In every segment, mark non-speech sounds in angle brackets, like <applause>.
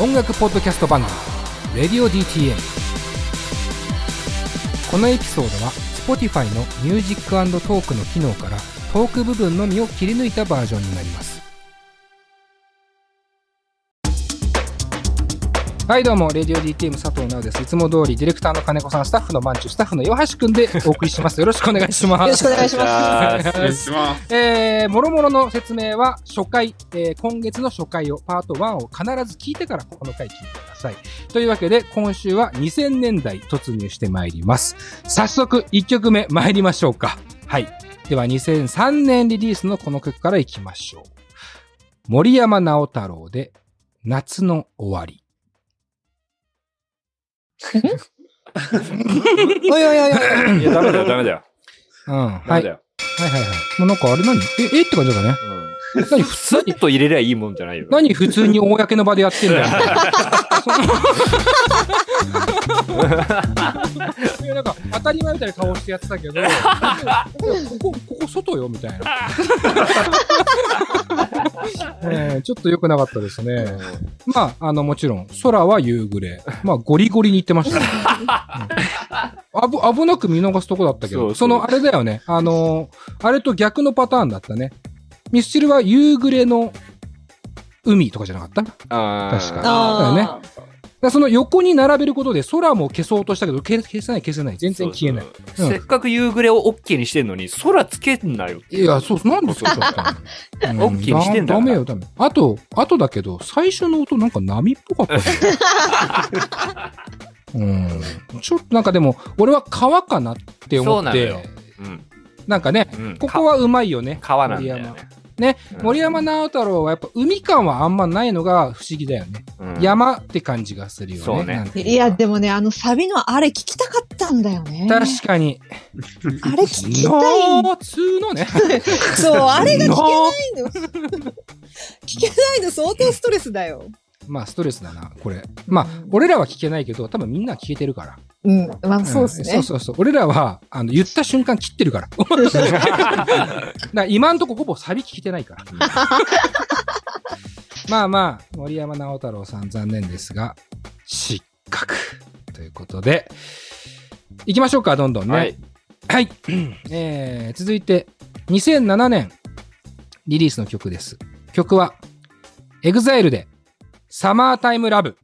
音楽ポッドキャスト番組「Radio DTM」このエピソードは Spotify の Music + Talk の機能からトーク部分のみを切り抜いたバージョンになります。はいどうも、 Radio DTM 佐藤直です。いつも通りディレクターの金子さん、スタッフのマンチュ、スタッフの岩橋くんでお送りします。よろしくお願いします。よろしくお願いします。お願いします。えー、もろもろの説明は初回、えー、今月の初回を、パート1を必ず聞いてからこの回聞いてください。というわけで、今週は2000年代突入してまいります。早速、1曲目参りましょうか。はい。では、2003年リリースのこの曲からいきましょう。森山直太朗で、夏の終わり。<laughs> おいおいおいおい。いや、ダメだよ、ダメだよ。うん。はい。ダメだよ。はいはいはい。もうなんかあれ何？え、えって感じだね。うん。何普通ちょっと入れりゃいいもんじゃないよ。何普通に公の場でやってんだよ。いや <laughs> なんか当たり前みたいな顔してやってたけど、ここ、ここ外よみたいな。えーちょっと良くなかったですね。まあ、あの、もちろん、空は夕暮れ。まあ、ゴリゴリに言ってましたね。うん危危なく見逃すとこだったけど、その、あれだよね。あのーあれと逆のパターンだったね。ミスチルは夕暮れの海とかじゃなかった？あー確かあーだよねらその横に並べることで空も消そうとしたけど、消消せない消せない。全然消えない。そうそうせっかく夕暮れを OK にしてんのに、空つけんなよ。いや、そう、なんでそうしちゃったの、<laughs> オッケーにしてんだからダメよ、ダメ。あと、あとだけど、最初の音なんか波っぽかった <laughs> うん。ちょっとなんかでも、俺は川かなってそう思ってなのよ、。うん。なんかね、うん。ここはうまいよね。川なんだよね。ね、うん森山直太朗はやっぱ海感はあんまないのが不思議だよね。うん山って感じがするよね。ねいや、でもね、あのサビのあれ聞きたかったんだよね。確かに。<laughs> あれ聞きたい。夏のね。<laughs> そう、あれが聞けないの。<laughs> 聞けないの相当ストレスだよ。まあ、ストレスだな、これ。まあ、俺らは聞けないけど、多分みんなは聞けてるから。うん、まあそうですね。んそうそうそう。俺らは、あの、言った瞬間切ってるから。<laughs> だから今んとこほぼサビ聞けてないから。<laughs> まあまあ、森山直太朗さん残念ですが、失格。ということで、行きましょうか、どんどんね。はい。はい。えー、続いて、2007年リリースの曲です。曲は、EXILE で、サマータイムラブ。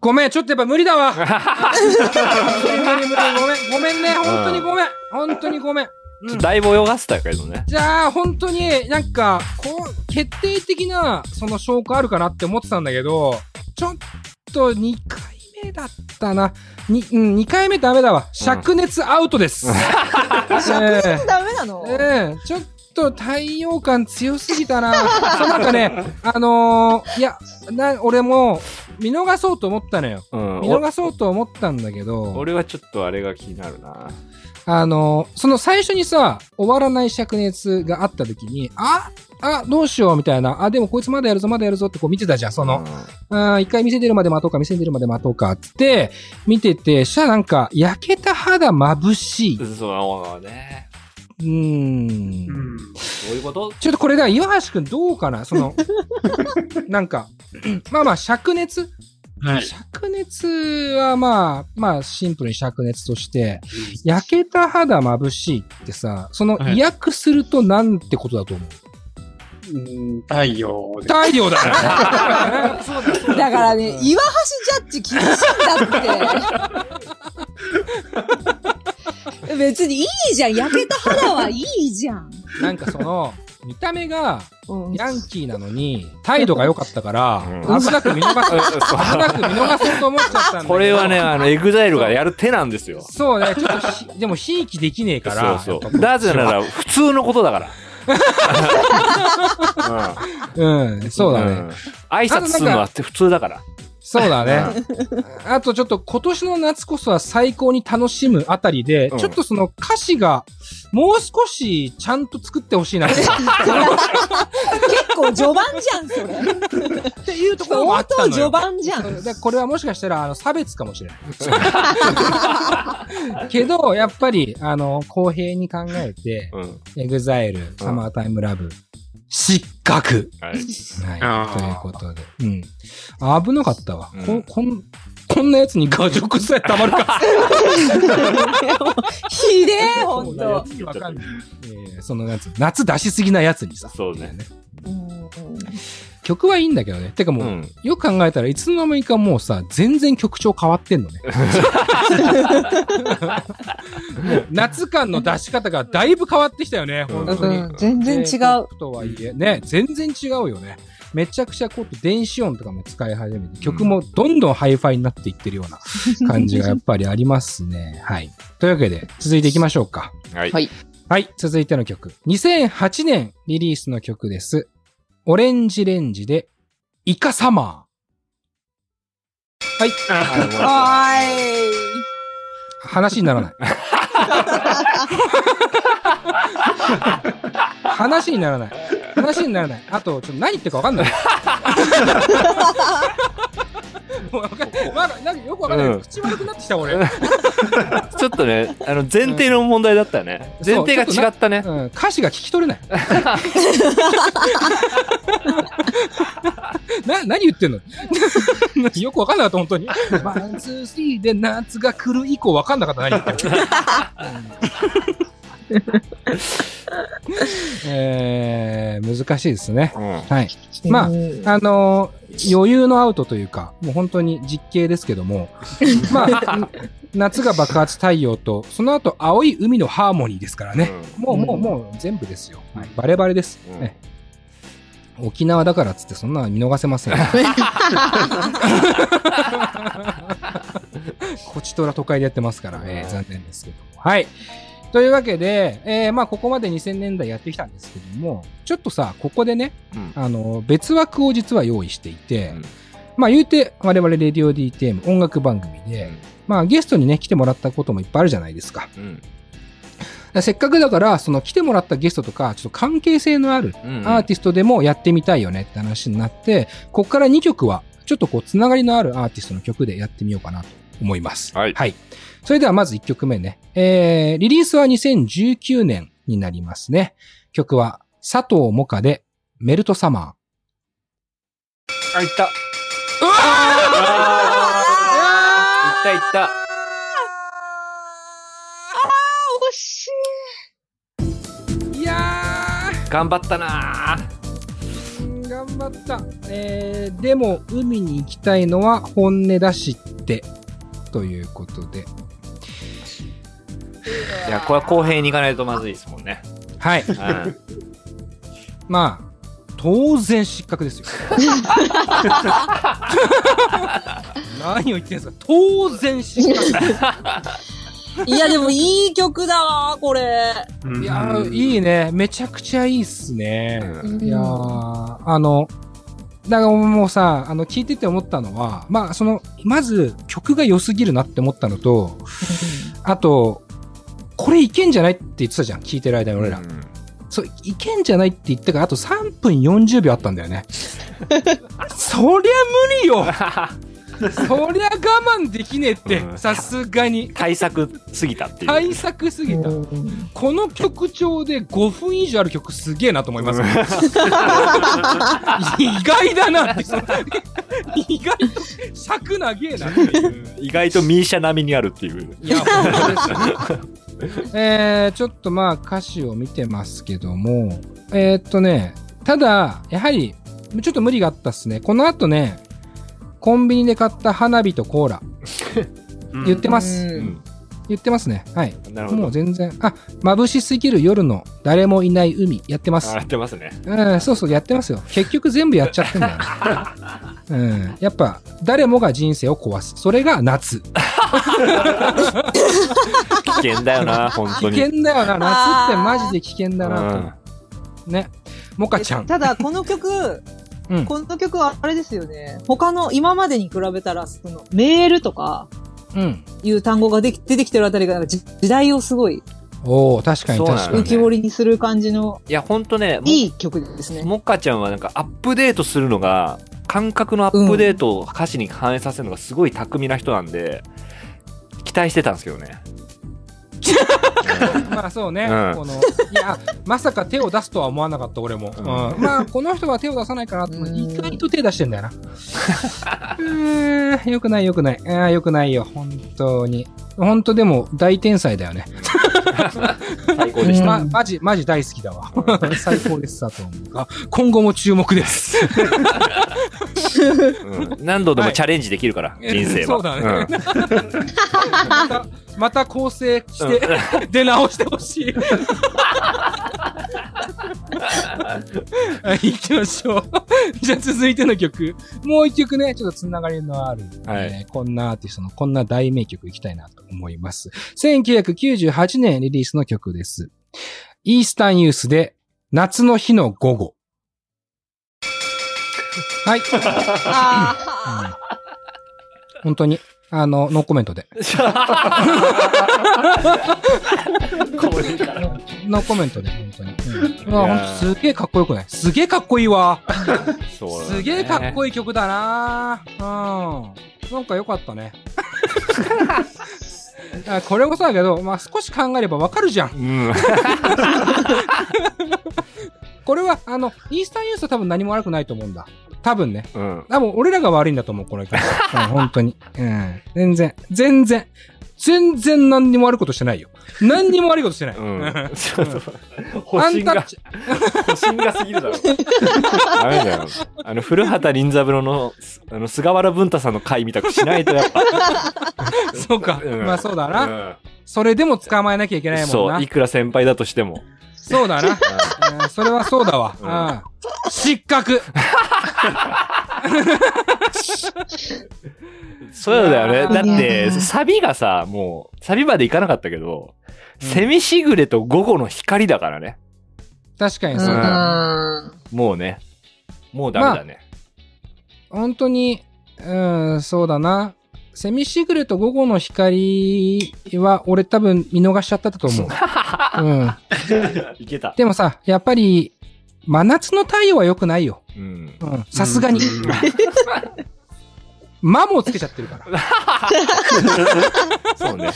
ごめん、ちょっとやっぱ無理だわ。無理無理無理、ごめん、ごめんね、本当にごめん。本当にごめん。うんだいぶ泳がせたけどね。じゃあ、本当になんか、こう、決定的な、その証拠あるかなって思ってたんだけど、ちょっと2回目だったな。に、うん、2回目ダメだわ。灼熱アウトです。<laughs> 灼熱ダメなの、ええちょっと太陽感強すぎたな。<laughs> そうなんかね、あのーいや、な、俺も見逃そうと思ったのよ。うん。見逃そうと思ったんだけおど、俺はちょっとあれが気になるな。あのーその最初にさ、終わらない灼熱があった時に、あ、あ、どうしようみたいな、あ、でもこいつまだやるぞ、まだやるぞってこう見てたじゃん、その、あー一回店出るまで待とうか、店出るまで待とうかって、見てて、したらなんか、焼けた肌眩しい。うん。そうね。うーん。どういうこと？ちょっとこれが岩橋くんどうかな？その、<laughs> なんか、まあまあ、灼熱？はい。灼熱はまあ、まあ、シンプルに灼熱として、焼けた肌眩しいってさ、その、はい。威訳するとなんてことだと思う？うん太陽で太陽だ。<laughs> ねだからね、岩橋ジャッジ厳しいんだって。別にいいじゃん。焼けた肌はいいじゃん。なんかその、<laughs> 見た目がうんヤンキーなのに、態度が良かったから、うん危なく見逃す、危なく見逃そうと思っちゃったんだけどこれはね、あの、 EXILE がやる手なんですよ。そうね、ちょっとひ、でも、ひいきできねえから。そうそう。なぜなら、普通のことだから。<laughs> うん、そうだね。ん挨拶するのは普通だから。そうだね。あとちょっと今年の夏こそは最高に楽しむあたりで、うんちょっとその歌詞がもう少しちゃんと作ってほしいなって結構序盤じゃん、それ。っていうところもあ相当序ったのよ。盤じゃ。んでこれはもしかしたらあの差別かもしれない。けど、やっぱり、あの、公平に考えて、うん。 EXILE、Summer Time Love、失格。はい。はい。ということで。うん。危なかったわ。うんここん、こんなやつに画力さえたまるか。ひでえ、ほんと。わかんない。えーそのやつ、夏出しすぎなやつにさ。そうね。うん曲はいいんだけどね。てかもう、うん。よく考えたらいつの間にかもうさ、全然曲調変わってんのね。<laughs> 夏感の出し方がだいぶ変わってきたよね、本当に。うん全然違う。曲とはいえ、ね、全然違うよね。めちゃくちゃこう電子音とかも使い始めて、曲もどんどんハイファイになっていってるような <laughs> 感じがやっぱりありますね。はい。というわけで、続いていきましょうか。はい。はいはい、続いての曲。2008年リリースの曲です。 ORANGE RANGEで、イカ SUMMERー。はい。はーい。話にならない。<laughs> 話にならない。話にならない。あと、ちょっと何言ってるかわかんない。<laughs> もうわかんないまだ、なんかよくわかんない。うん口悪くなってきた、俺。<laughs> ちょっとね、あの、前提の問題だったよね。前提が違ったね。うん、歌詞が聞き取れない。<laughs> な、何言ってんの？よくわかんなかった、本当に。 one, two, three で夏が来る以降わかんなかった、何言ってんの？う <laughs> んえー、難しいですね。うん。はい。まあうんあのー余裕のアウトというか、もう本当に実刑ですけども、まあ、<laughs> 夏が爆発太陽と、その後青い海のハーモニーですからね。もう、もう、もう全部ですよ。はい、バレバレです、うんね沖縄だからっつってそんなの見逃せません。<laughs> こちとら都会でやってますから、えー残念ですけども。はい。というわけで、えーまあ、ここまで2000年代やってきたんですけども、ちょっとさ、ここでね、うん。あの、別枠を実は用意していて、うんまあ言うて、我々レディオ DTM 音楽番組で、まあゲストにね、来てもらったこともいっぱいあるじゃないですか。せっかくだから、その来てもらったゲストとか、ちょっと関係性のあるうん。アーティストでもやってみたいよねって話になって、ここから2曲は、ちょっとこう、つながりのあるアーティストの曲でやってみようかなと思います。はいはい。それではまず1曲目ね。えー、リリースは2019年になりますね。曲は、佐藤萌歌で、メルトサマー。あ、いった。いったいった。惜しい。いや頑張ったなー、頑張った。えー、でも、海に行きたいのは本音だしって、ということで。いや、これは公平に行かないとまずいですもんね。はい。うん。まあ、当然失格ですよ。何を言ってんすか当然失格。いや、でもいい曲だわ、これ。いやー、いいね。めちゃくちゃいいっすね。うんいやー、あの、だからもうさ、あの、聞いてて思ったのは、まあ、その、まず曲が良すぎるなって思ったのと、あと、これいけんじゃないって言ってたじゃん、聞いてる間に俺ら。うんそう、いけんじゃないって言ってから、あと3分40秒あったんだよね。<laughs> そりゃ無理よ <laughs> そりゃ我慢できねえってう、んさすがに。対策すぎたっていう。対策すぎた。この曲調で5分以上ある曲すげえなと思います。<laughs> 意外だなって、意外と尺長えなっていう。意外とミーシャ並みにあるっていう。いや、本当ですよ。<laughs> えー、ちょっとまあ歌詞を見てますけども、えー、っとね、ただ、やはり、ちょっと無理があったっすね。この後ね、コンビニで買った花火とコーラ、<laughs> 言ってます。うん言ってますね。はい。なるほど。もう全然、あ、眩しすぎる夜の誰もいない海、やってますあ。やってますね。うん、そうそう、やってますよ。結局全部やっちゃってんだよね。<laughs> うん。やっぱ、誰もが人生を壊す。それが夏。危険だよな、本危当に。険だよな。夏ってマジで危険だなと。ね。モカちゃん。ただ、この曲、うん。この曲はあれですよね。他の、今までに比べたら、その、メールとか、うん。いう単語ができ出てきてるあたりが、なんかじ時代をすごいおお確かにそうなの浮確かに。き彫りにする感じの、いや、本当ね、いい曲ですね。もっかちゃんはなんかアップデートするのが、感覚のアップデートを歌詞に反映させるのがすごい巧みな人なんで、期待してたんですけどね。まあそうね、うんこの、いや、まさか手を出すとは思わなかった俺も。うんうんまあ、この人は手を出さないかな意外と手出してんだよな。うーん、よくないよくない。あーよくないよ、本当に。本当でも大天才だよね。最高でした。ま、マジ、マジ大好きだわ。最高です、佐藤が。今後も注目です。うん何度でもチャレンジできるから、人生は。そうだね <laughs> また、構成して、<laughs> 出直してほしい。<laughs> はい、行きましょう。<laughs> じゃあ続いての曲。もう一曲ね、ちょっとつながりのある、はいえーこんなアーティストのこんな大名曲いきたいなと思います。1998年リリースの曲です。イースタンユースで夏の日の午後。はい。あ本当に、あの、ノーコメントで。<laughs> ノーコメントで、本当に。うん、すげえかっこよくない？すげえかっこいいわ。ねすげえかっこいい曲だなうん。なんかよかったね。<laughs> あこれもそうだけど、まあ少し考えればわかるじゃん。うん。<laughs> これは、あの、イースタンユースは多分何も悪くないと思うんだ。多分ね。うん。多分俺らが悪いんだと思う、この曲。<laughs> うん、本当に。うん。全然、全然、全然何にも悪いことしてないよ。何にも悪いことしてない。うん。ちょっと、ア保身が <laughs> 保身が過ぎるだろ。ダメだよ。あの、古畑任三郎の、あの、菅原文太さんの回みたくしないとやっぱ。<laughs> そうか。うんまあそうだな。うんそれでも捕まえなきゃいけないもんな。そう、いくら先輩だとしても。そうだな。うんそれはそうだわ。うんうん失格 <laughs> そうだよね。だって、うんサビがさ、もう、サビまでいかなかったけど、うんセミシグレと午後の光だからね。確かにーそうだ。うんもうね。もうダメだね。本当に、うん、そうだな。セミシグレと午後の光は、俺多分見逃しちゃったと思う。<laughs> うん。いけた。でもさ、やっぱり、真夏の太陽は良くないよ。うん。うん。さすがに。間もつけちゃってるから。<laughs> そうね。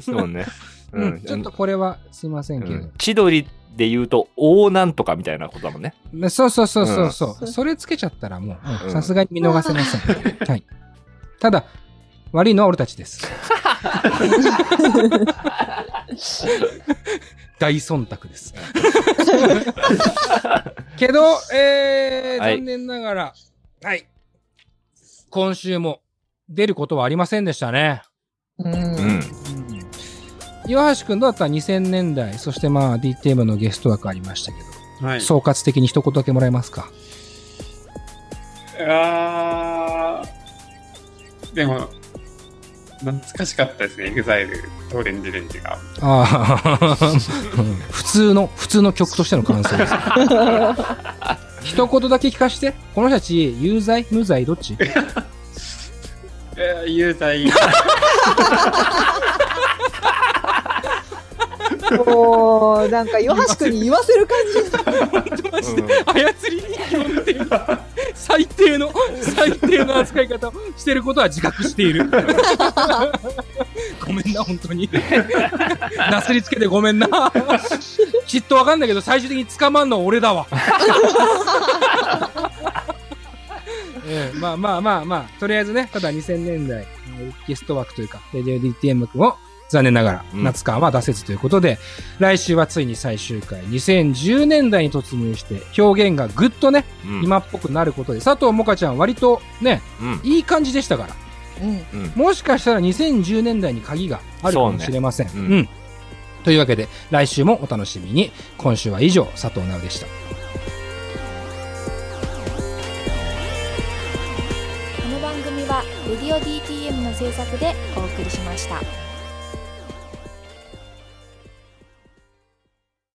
そうね。ううん。ちょっとこれは、すいませんけどうん。千鳥で言うと、大なんとかみたいなことだもんね。ねそうそうそうそうそう、それつけちゃったらもうう、んさすがに見逃せません。はい。ただ、悪いのは俺たちです。<laughs> 大忖度です。<laughs> けど、えー、はい残念ながら、はい。今週も出ることはありませんでしたね。うんうん。岩橋くんどうだった ?2000 年代、そしてまあ DTM のゲスト枠ありましたけど、はい。総括的に一言だけもらえますか？あーでも、懐かしかったですね。EXILE、トーレンジレンジが。ああ、<laughs> 普通の、普通の曲としての感想です。<laughs> 一言だけ聞かして。この人たち、有罪無罪どっち？えー、有罪。<laughs> もう、なんか、岩橋くんに言わせる感じ。マジで、操り人形っていう最低の、最低の扱い方をしてることは自覚している。ごめんな、本当に。なすりつけてごめんな。きっとわかんないけど、最終的に捕まんのは俺だわ。ええまあまあまあまあ、とりあえずね、ただ2000年代、ゲスト枠というか、レディオ DTM 枠を残念ながらうん夏感は出せずということで、来週はついに最終回、2010年代に突入して、表現がぐっとね、うん。今っぽくなることで、佐藤もかちゃん割とね、うん。いい感じでしたから、うん。うん。もしかしたら2010年代に鍵があるかもしれません。うねうんん。というわけで、来週もお楽しみに。今週は以上、佐藤直でした。この番組は「レディオ DTM」の制作でお送りしました。